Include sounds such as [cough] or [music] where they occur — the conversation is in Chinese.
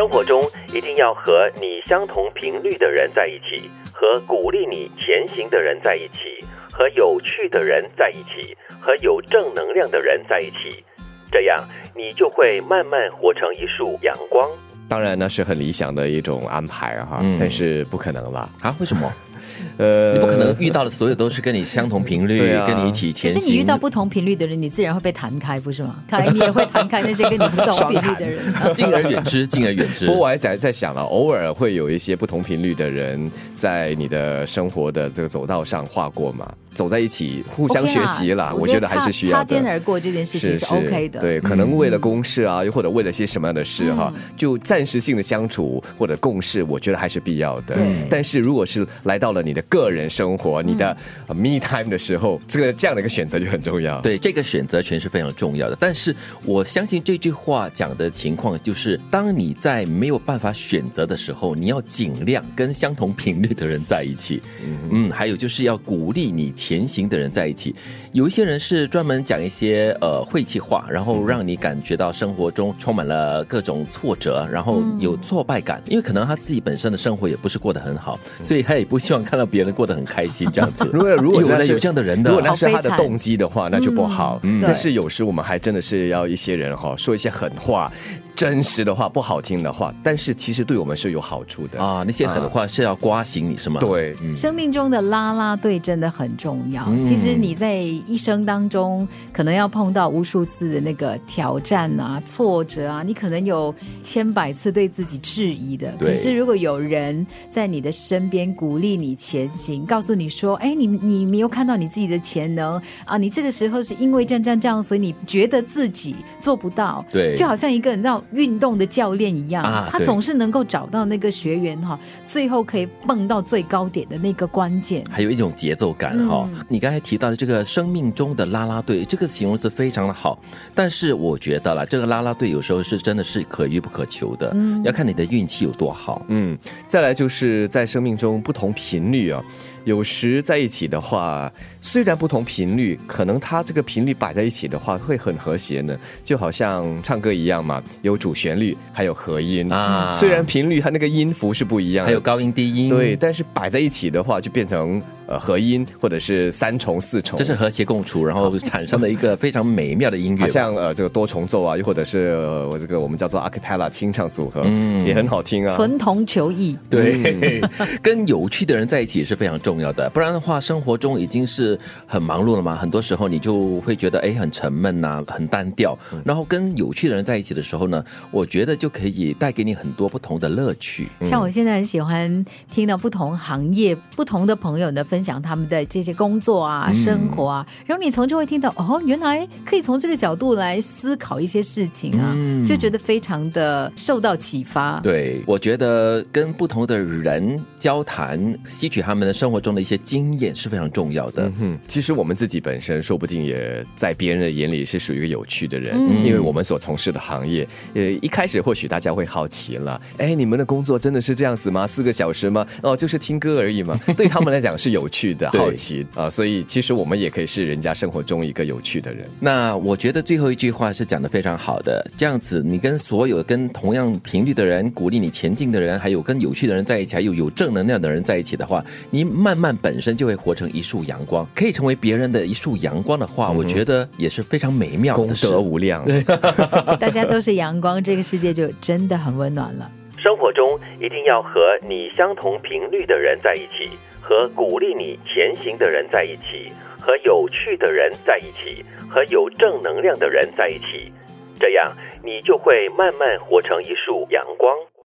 生活中一定要和你相同频率的人在一起，和鼓励你前行的人在一起，和有趣的人在一起，和有正能量的人在一起，这样你就会慢慢活成一束阳光。当然呢，是很理想的一种安排哈，嗯但是不可能了。啊？为什么？[laughs] 呃，你不可能遇到的所有都是跟你相同频率，啊跟你一起可前行。是你遇到不同频率的人，你自然会被弹开，不是吗？看来你也会弹开那些跟你不同频率的人。[laughs] 敬而远之，[laughs] 敬而远之不。过我还在在想了，偶尔会有一些不同频率的人在你的生活的这个走道上划过嘛，走在一起互相学习啦，我觉得还是需要的。擦肩而过这件事情是 OK 的。对，可能为了公事啊，又或者为了些什么样的事哈、嗯就暂时性的相处或者共事，我觉得还是必要的对。但是如果是来到了你的个人生活、你的呃 me time 的时候，这个这样的一个选择就很重要。对这个选择权是非常重要的，但是我相信这句话讲的情况就是，当你在没有办法选择的时候，你要尽量跟相同频率的人在一起。嗯，还有就是要鼓励你前行的人在一起。有一些人是专门讲一些呃晦气话，然后让你感觉到生活中充满了各种挫折，然后有挫败感，因为可能他自己本身的生活也不是过得很好，所以他也不希望看到别人过得很开心 [laughs] 这样子。如果如果有这样的人的如果那是他的动机的话，那就不好。嗯但是有时我们还真的是要一些人哈、说一些狠话、真实的话、不好听的话，但是其实对我们是有好处的。啊，那些狠话是要刮醒你是吗？对，生命中的拉拉队真的很重要。嗯其实你在一生当中，可能要碰到无数次的那个挑战啊、挫折啊，你可能有千百次对自己质疑的。可是如果有人在你的身边鼓励你前行，告诉你说：“哎，你你没有看到你自己的潜能啊，你这个时候是因为这样这样这样，所以你觉得自己做不到。”对就好像一个你知道运动的教练一样，他总是能够找到那个学员哈，最后可以蹦到最高点的那个关键。还有一种节奏感哈、你刚才提到的这个生命中的啦啦队，这个形容词非常的好，但是我觉得啦，这个啦啦队有时候是真的是可遇不可求的，要看你的运气有多好。嗯，再来就是在生命中不同频率啊，有时在一起的话，虽然不同频率，可能它这个频率摆在一起的话会很和谐呢，就好像唱歌一样嘛，有主旋律，还有和音。啊。虽然频率它那个音符是不一样的，还有高音低音，对，，但是摆在一起的话，就变成呃和音或者是三重、四重，这是和谐共处，然后产生了一个非常美妙的音乐。像呃这个多重奏啊，又或者是呃我这个我们叫做 a cappella 清唱组合，嗯也很好听啊。存同求异，对，[laughs] 跟有趣的人在一起也是非常重要的，不然的话，生活中已经是很忙碌了嘛，很多时候你就会觉得哎很沉闷呐、很单调。然后跟有趣的人在一起的时候呢，我觉得就可以带给你很多不同的乐趣。像我现在很喜欢听到不同行业、不同的朋友的分享他们的这些工作啊、生活啊，然后你从中会听到哦，原来可以从这个角度来思考一些事情啊，就觉得非常的受到启发。对，我觉得跟不同的人交谈，吸取他们的生活中的一些经验是非常重要的。嗯，其实我们自己本身说不定也在别人的眼里是属于一个有趣的人，嗯因为我们所从事的行业，呃，一开始或许大家会好奇了，哎，你们的工作真的是这样子吗？四个小时吗？哦，就是听歌而已嘛。对他们来讲是有趣的、好奇啊、所以其实我们也可以是人家生活中一个有趣的人。那我觉得最后一句话是讲的非常好的，这样子你跟所有跟同样频率的人、鼓励你前进的人，还有跟有趣的人在一起，还有有正能量的人在一起的话，你慢慢本身就会活成一束阳光，可以成为别人的一束阳光的话，我觉得也是非常美妙功的功。德无量，[laughs] 大家都是阳光，这个世界就真的很温暖了。生活中一定要和你相同频率的人在一起，和鼓励你前行的人在一起，和有趣的人在一起，和有正能量的人在一起，这样你就会慢慢活成一束阳光。